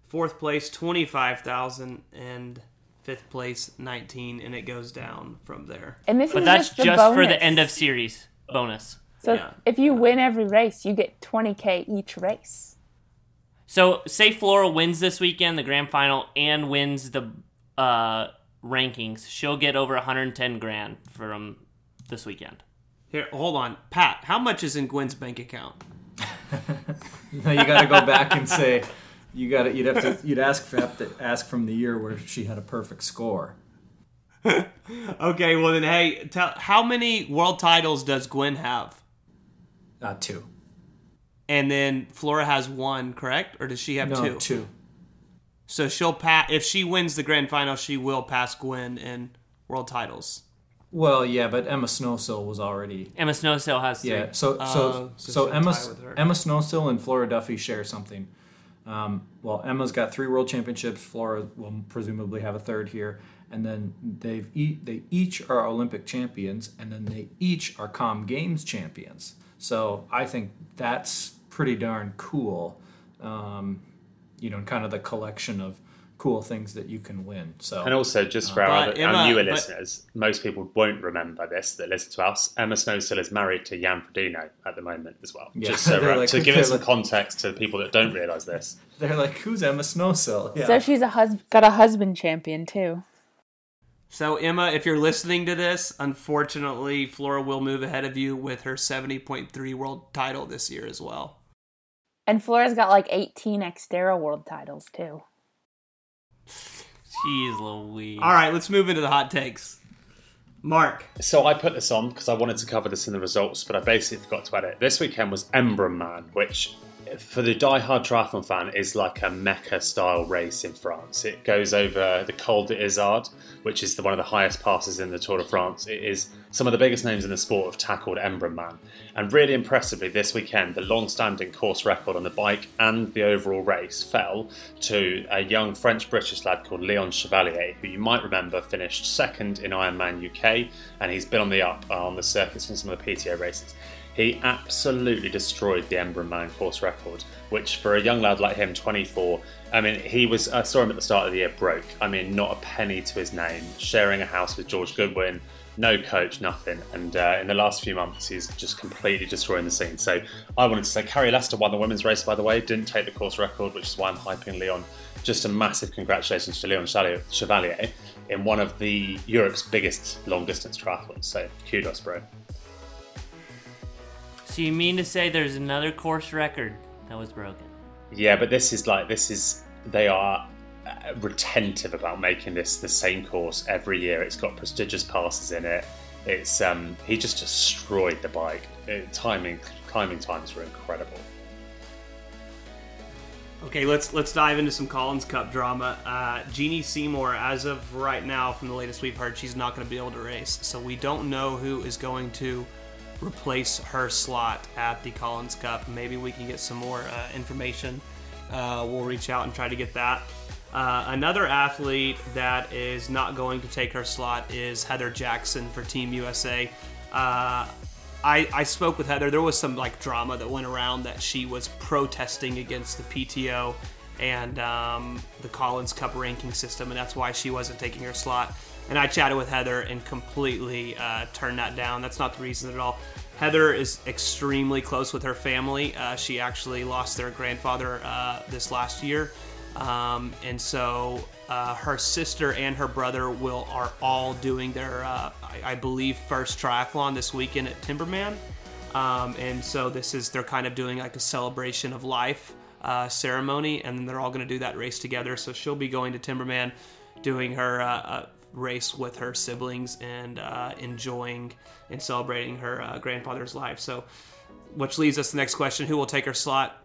fourth place 25,000, and fifth place 19, and it goes down from there. And this But is that's just, the just for the end of series bonus. So yeah. if you win every race, you get 20k each race. So say Flora wins this weekend, the grand final, and wins the uh, rankings, she'll get over 110 grand from this weekend. Here, hold on. Pat, how much is in Gwen's bank account? Now you got to go back and say you got to you'd have to you'd ask for, have to ask from the year where she had a perfect score. Okay, well then, hey, tell how many world titles does Gwen have? Uh, two. And then Flora has one, correct? Or does she have No, two? two. So she'll pass if she wins the grand final, she will pass Gwen in world titles. Well, yeah, but Emma Snowsill was already Emma Snowsill has three. yeah. So so so so Emma tie. Emma Snowsill and Flora Duffy share something. Um, well, Emma's got three world championships. Flora will presumably have a third here, and then they've e- they each are Olympic champions, and then they each are Com Games champions. So I think that's pretty darn cool. Um, you know, kind of the collection of cool things that you can win. So And also, just for uh, our, other, Emma- our newer but- listeners, most people won't remember this that listen to us. Emma Snowsill is married to Jan Frodeno at the moment as well. Yeah, just so like- to give they're it some like- context to people that don't realise this. they're like, "Who's Emma Snowsill?" Yeah. So she's a hus- got a husband champion too. So Emma, if you're listening to this, unfortunately, Flora will move ahead of you with her 70.3 world title this year as well. And Flora's got like 18 Xterra world titles too. Jeez Louise. All right, let's move into the hot takes. Mark, So I put this on because I wanted to cover this in the results, but I basically forgot to add it. This weekend was Embrun Man, which for the die-hard triathlon fan is like a mecca style race in France. It goes over the Col d'Izoard, which is the, one of the highest passes in the Tour de France. It is some of the biggest names in the sport have tackled Embrun Man. And really impressively, this weekend, the long-standing course record on the bike and the overall race fell to a young French-British lad called Leon Chevalier, who you might remember finished second in Ironman UK, and he's been on the up uh, on the circuits in some of the PTO races. He absolutely destroyed the Embrun Man course record, which for a young lad like him, 24, I mean, he was, I saw him at the start of the year broke. I mean, not a penny to his name, sharing a house with George Goodwin, no coach, nothing. And uh, in the last few months, he's just completely destroying the scene. So I wanted to say, Carrie Lester won the women's race, by the way, didn't take the course record, which is why I'm hyping Leon. Just a massive congratulations to Leon Chevalier in one of the Europe's biggest long distance triathlons. So kudos, bro. So you mean to say there's another course record that was broken. Yeah, but this is like this is they are uh, retentive about making this the same course every year. It's got prestigious passes in it. It's um he just destroyed the bike. It, timing climbing times were incredible. Okay, let's let's dive into some Collins Cup drama. Uh, Jeanni Seymour, as of right now, from the latest we've heard, she's not going to be able to race. So we don't know who is going to replace her slot at the Collins Cup. Maybe we can get some more uh, information. Uh, we'll reach out and try to get that. Uh, another athlete that is not going to take her slot is Heather Jackson for Team USA. Uh, I, I spoke with Heather. There was some like drama that went around that she was protesting against the PTO and um, the Collins Cup ranking system, and that's why she wasn't taking her slot. And I chatted with Heather and completely uh, turned that down. That's not the reason at all. Heather is extremely close with her family. Uh, she actually lost their grandfather uh, this last year, um, and so uh, her sister and her brother will are all doing their, uh, I, I believe, first triathlon this weekend at Timberman. Um, and so this is they're kind of doing like a celebration of life uh, ceremony, and then they're all going to do that race together. So she'll be going to Timberman, doing her uh, race with her siblings and uh, enjoying and celebrating her uh, grandfather's life. So, which leads us to the next question: Who will take her slot?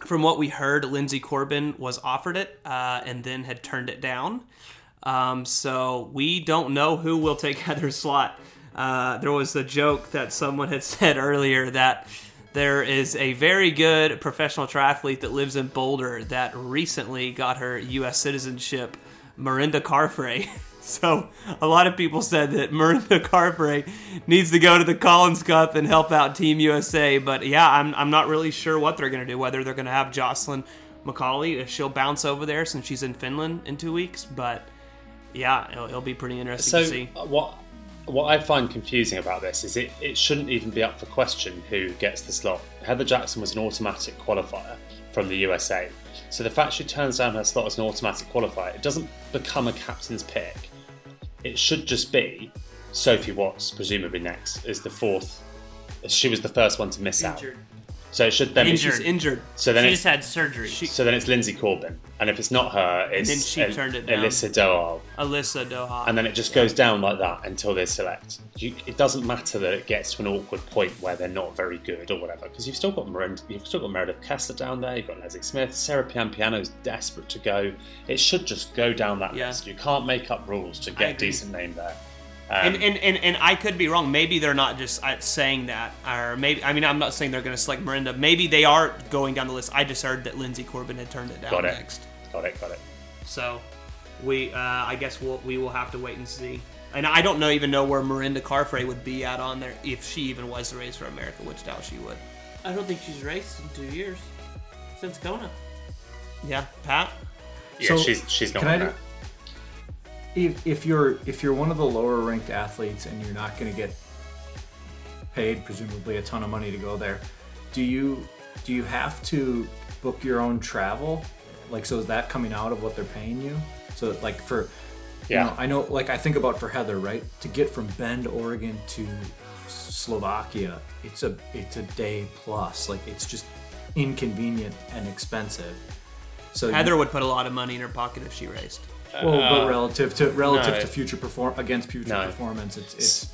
From what we heard, Linsey Corbin was offered it uh, and then had turned it down. Um, so we don't know who will take Heather's slot. Uh, there was a joke that someone had said earlier that there is a very good professional triathlete that lives in Boulder that recently got her U.S. citizenship, Mirinda Carfrae. So a lot of people said that Mirinda Carfrae needs to go to the Collins Cup and help out Team USA. But yeah, I'm, I'm not really sure what they're going to do. Whether they're going to have Jocelyn McCauley if she'll bounce over there since she's in Finland in two weeks. But yeah, it'll, it'll be pretty interesting So to see. uh, what what I find confusing about this is it, it shouldn't even be up for question who gets the slot. Heather Jackson was an automatic qualifier from the USA. So the fact she turns down her slot as an automatic qualifier, it doesn't become a captain's pick. It should just be Sophie Watts, presumably next, is the fourth. She was the first one to miss out. So it should then be She's injured. So then She it's just had surgery. so then it's Linsey Corbin, and if it's not her, it's then she El- turned it down. Alyssa Doal, Alyssa Doha. and then it just goes down like that until they select. You, it doesn't matter that it gets to an awkward point where they're not very good or whatever, because you've still got Mirinda, you've still got Meredith Kessler down there, you've got Leslie Smith, Sarah Piampiano's desperate to go. It should just go down that Yeah. list. You can't make up rules to get a decent name there. Um, and, and, and, and I could be wrong. Maybe they're not just uh, saying that, or maybe I mean I'm not saying they're going to select Mirinda. Maybe they are going down the list. I just heard that Linsey Corbin had turned it down got it. next. Got it. Got it. So we, uh, I guess we'll, we will have to wait and see. And I don't know even know where Mirinda Carfrae would be at on there if she even was to race for America, which doubt she would. I don't think she's raced in two years since Kona. Yeah, Pat. Yeah, So, she's she's not can I do- that. If, if you're if you're one of the lower ranked athletes and you're not going to get paid presumably a ton of money to go there do you do you have to book your own travel? Like so is that coming out of what they're paying you? So like for Yeah. you know, i know like i think about for heather right? To get from bend oregon to slovakia it's a it's a day plus. Like it's just inconvenient and expensive. So you- Heather would put a lot of money in her pocket if she raced. Well, but relative to relative no. to future perform against future No. performance, it's it's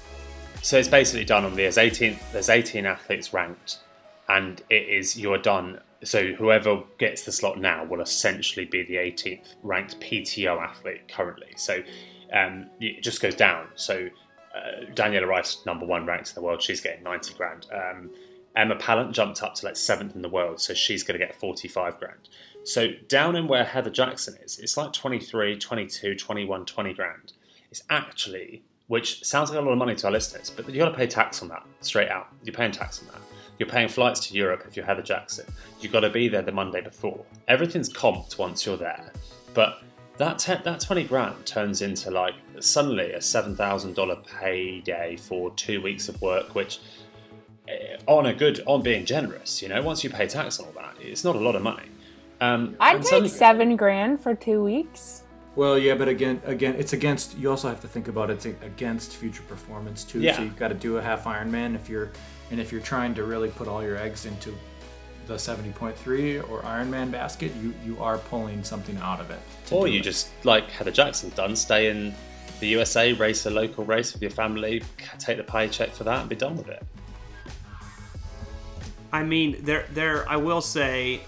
So it's basically done on there's 18 there's 18 athletes ranked, and it is you're done. So whoever gets the slot now will essentially be the 18th ranked PTO athlete currently. So um, it just goes down. So uh, Daniela Ryf, number one ranked in the world, she's getting 90 grand. Um, Emma Pallant jumped up to like seventh in the world, so she's going to get 45 grand. So down in where Heather Jackson is, it's like 23, 22, 21, 20 grand. It's actually, which sounds like a lot of money to our listeners, but you got to pay tax on that straight out. You're paying tax on that. You're paying flights to Europe if you're Heather Jackson. You've got to be there the Monday before. Everything's comped once you're there, but that te- that 20 grand turns into like suddenly a $7,000 payday for two weeks of work, which eh, on a good, on being generous, you know, once you pay tax on all that, it's not a lot of money. Um, I'd take suddenly- seven grand for two weeks. well, yeah, but again, again, it's against. You also have to think about it's against future performance too. Yeah. So you've got to do a half Ironman if you're, and if you're trying to really put all your eggs into the 70.3 or Ironman basket, you you are pulling something out of it. Or you it. just, like Heather Jackson done, stay in the USA, race a local race with your family, take the paycheck for that, and be done with it. I mean, there, there. I will say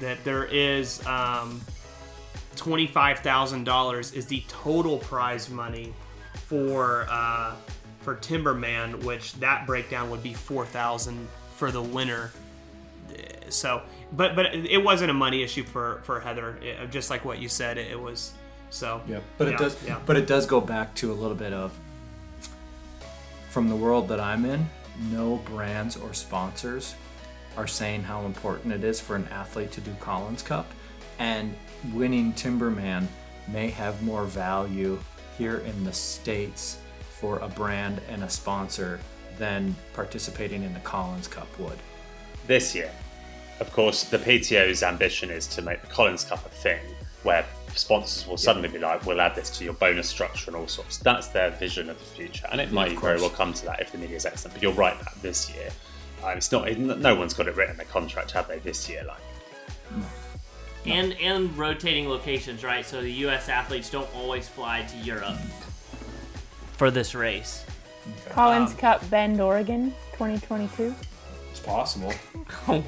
that there is um, twenty-five thousand dollars is the total prize money for uh, for Timberman, which that breakdown would be four thousand for the winner. So, but but it wasn't a money issue for for Heather. It- just like what you said, it, it was. So Yeah, But yeah, it does. Yeah. But it does go back to a little bit of from the world that I'm in. No brands or sponsors are saying how important it is for an athlete to do Collins Cup, and winning Timberman may have more value here in the states for a brand and a sponsor than participating in the Collins Cup would. This year, of course, the PTO's ambition is to make the Collins Cup a thing where sponsors will suddenly be like, we'll add this to your bonus structure and all sorts. That's their vision of the future. And it might very well come to that if the media is excellent. But you're right that this year, um, it's not, no one's got it written in their contract, have they, this year? Like, and and rotating locations, right? So the U.S. athletes don't always fly to Europe for this race. Collins Um, Cup Bend, Oregon, 2022. It's possible. uh,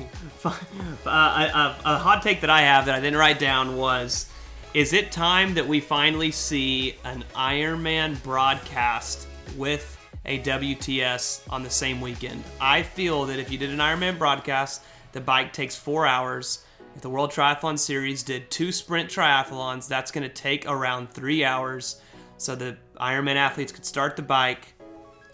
a, a, a hot take that I have that I didn't write down was: Is it time that we finally see an Ironman broadcast with a WTS on the same weekend? I feel that if you did an Ironman broadcast, the bike takes four hours. If the World Triathlon Series did two sprint triathlons, that's going to take around three hours. So the Ironman athletes could start the bike,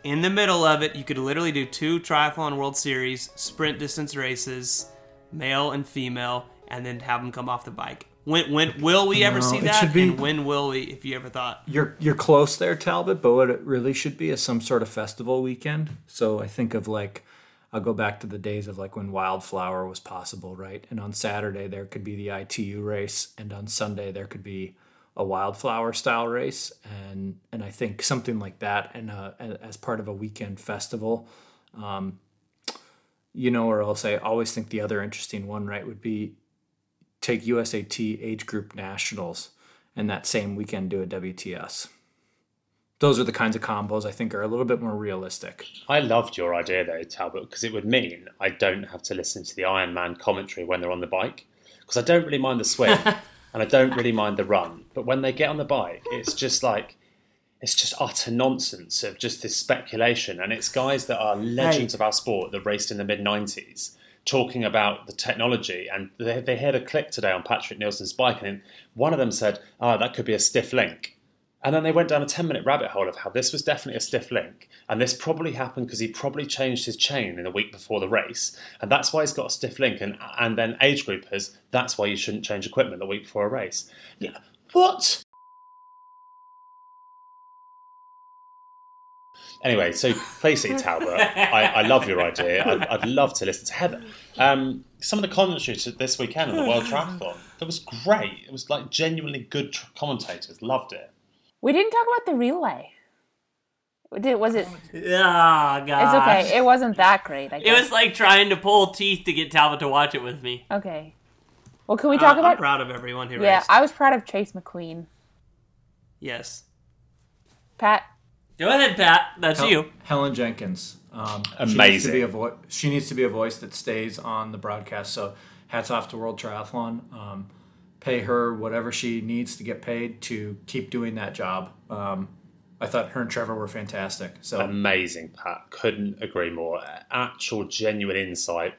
in the middle of it, you could literally do two triathlon World Series sprint distance races, male and female, and then have them come off the bike. When when will we ever No, see that? be- And when will we? If you ever thought, You're you're close there, Talbot. But what it really should be is some sort of festival weekend. So I think of like I'll go back to the days of like when Wildflower was possible, right? And on Saturday there could be the ITU race, and on Sunday there could be a Wildflower style race, and and I think something like that, and uh, as part of a weekend festival. Um, you know, or else I always think the other interesting one, right, would be take USAT age group nationals and that same weekend do a WTS. Those are the kinds of combos I think are a little bit more realistic. I loved your idea though, Talbot, because it would mean I don't have to listen to the Ironman commentary when they're on the bike. Because I don't really mind the swim and I don't really mind the run. But when they get on the bike, it's just like, it's just utter nonsense of just this speculation. And it's guys that are legends of our sport that raced in the mid 90s talking about the technology. And they, they heard a click today on Patrick Nilsson's bike, and one of them said, oh, that could be a stiff link. And then they went down a 10 minute rabbit hole of how this was definitely a stiff link. And this probably happened because he probably changed his chain in the week before the race. And that's why he's got a stiff link. And, and then age groupers, that's why you shouldn't change equipment the week before a race. Yeah. What? Anyway, so basically, Talbot, I, I love your idea. I'd, I'd love to listen to Heather. Um, some of the commentary to this weekend on the World Triathlon, that was great. It was like genuinely good tr- commentators. Loved it. We didn't talk about the relay. Did, was it? Ah, It's okay. It wasn't that great. I It was like trying to pull teeth to get Talbot to watch it with me. okay. Well, can we talk Uh, I'm proud of everyone who Yeah, raced. I was proud of Chase McQueen. yes. Pat, Go ahead, Pat. That's Hel- you. Helen Jenkins. Um, She needs, to Amazing. be a vo- she needs to be a voice that stays on the broadcast. So hats off to World Triathlon. Um, pay her whatever she needs to get paid to keep doing that job. Um, I thought her and Trevor were fantastic. So Amazing, Pat. Couldn't agree more. Actual, genuine insight,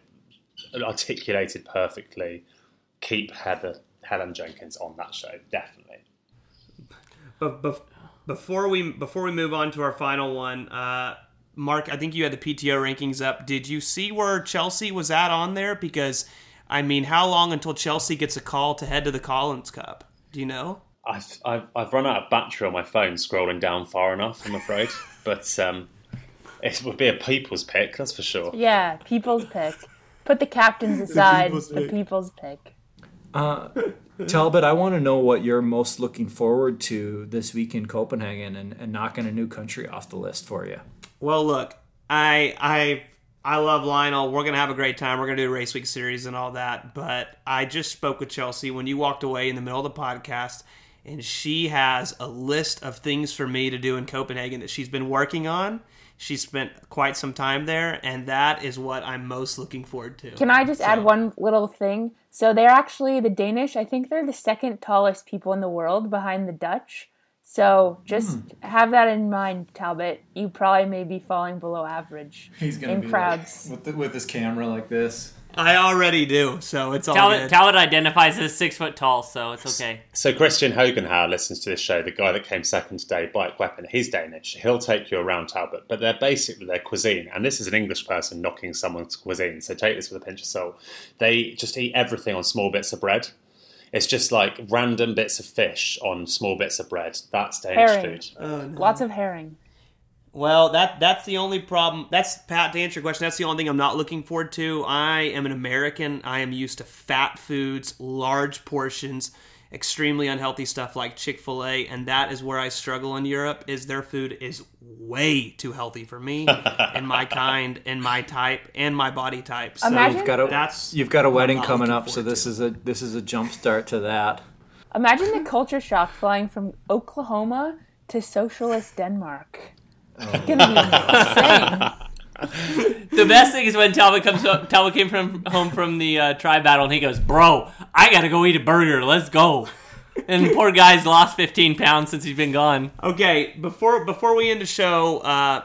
articulated perfectly. Keep Heather Helen Jenkins on that show, definitely. But bef- before we before we move on to our final one, uh, Mark, I think you had the PTO rankings up. Did you see where Chelsea was at on there? Because I mean, how long until Chelsea gets a call to head to the Collins Cup? Do you know? I've, I've, I've run out of battery on my phone scrolling down far enough, I'm afraid. but um, it would be a people's pick, that's for sure. yeah, people's pick. Put the captains aside. The people's pick. Talbot, I want to know what you're most looking forward to this week in Copenhagen and, and knocking a new country off the list for you. Well, look, I I I love Lionel. We're gonna have a great time. We're gonna do a race week series and all that. But I just spoke with Chelsea when you walked away in the middle of the podcast, and she has a list of things for me to do in Copenhagen that she's been working on. She spent quite some time there, and that is what I'm most looking forward to. Can I just add one little thing? So they're actually the Danish. I think they're the second tallest people in the world behind the Dutch. So just hmm. have that in mind, Talbot. You probably may be falling below average He's gonna in be crowds. like, with the, with his camera like this. I already do, so it's all Talbot, good. Talbot identifies as six foot tall, so it's okay. So Kristian Høgenhaug listens to this show, the guy that came second today, Bike Weapon. He's Danish. He'll take you around Talbot, but they're basically their cuisine, and this is an English person knocking someone's cuisine. So take this with a pinch of salt. They just eat everything on small bits of bread. It's just like random bits of fish on small bits of bread. That's Danish Herring. food. Oh, Lots of herring. Well, that that's the only problem. That's Pat to answer your question. That's the only thing I'm not looking forward to. I am an American. I am used to fat foods, large portions, extremely unhealthy stuff like Chick Fil A, and that is where I struggle in Europe. Is their food is way too healthy for me and my kind and my type and my body type. So Imagine- You've got a that's you've got a wedding coming up, so this to. is a this is a jump start to that. Imagine the culture shock flying from Oklahoma to socialist Denmark. It's gonna be insane. The best thing is when Talbot comes up, Talbot came from home from the uh, tri battle and he goes, "Bro, I gotta go eat a burger. Let's go." And the poor guy's lost 15 pounds since he's been gone. Okay, before before we end the show, uh,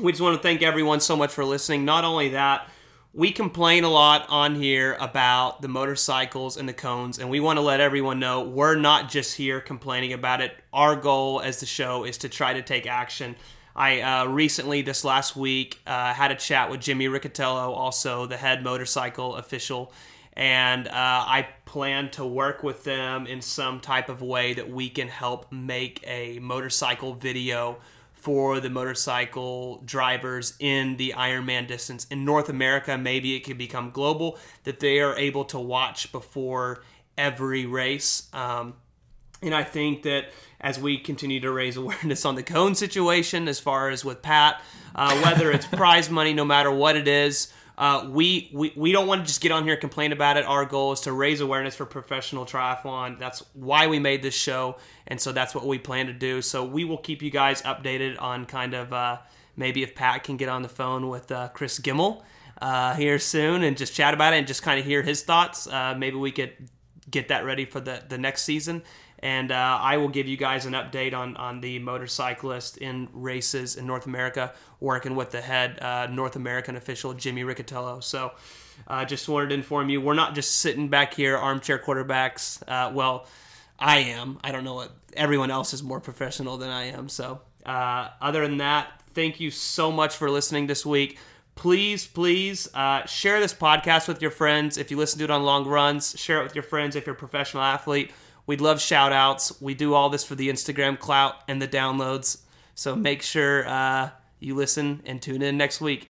we just want to thank everyone so much for listening. Not only that, we complain a lot on here about the motorcycles and the cones, and we want to let everyone know we're not just here complaining about it. Our goal as the show is to try to take action. I uh, recently, this last week, uh, had a chat with Jimmy Riccitello, also the head motorcycle official, and uh, I plan to work with them in some type of way that we can help make a motorcycle video for the motorcycle drivers in the Ironman distance. In North America, maybe it could become global, that they are able to watch before every race. Um, and I think that as we continue to raise awareness on the cone situation, as far as with Pat, uh, whether it's prize money, no matter what it is, uh, we, we we don't want to just get on here and complain about it. Our goal is to raise awareness for professional triathlon. That's why we made this show, and so that's what we plan to do. So we will keep you guys updated on kind of uh, maybe if Pat can get on the phone with uh, Chris Gimmel uh, here soon and just chat about it and just kind of hear his thoughts. Uh, maybe we could get that ready for the, the next season. And uh, I will give you guys an update on, on the motorcyclist in races in North America, working with the head uh, North American official, Jimmy Riccitello. So uh, just wanted to inform you, we're not just sitting back here, armchair quarterbacks. Uh, well, I am. I don't know what everyone else is more professional than I am. So, uh, other than that, thank you so much for listening this week. Please, please uh, share this podcast with your friends. If you listen to it on long runs, share it with your friends if you're a professional athlete. We'd love shout outs. We do all this for the Instagram clout and the downloads. So make sure uh, you listen and tune in next week.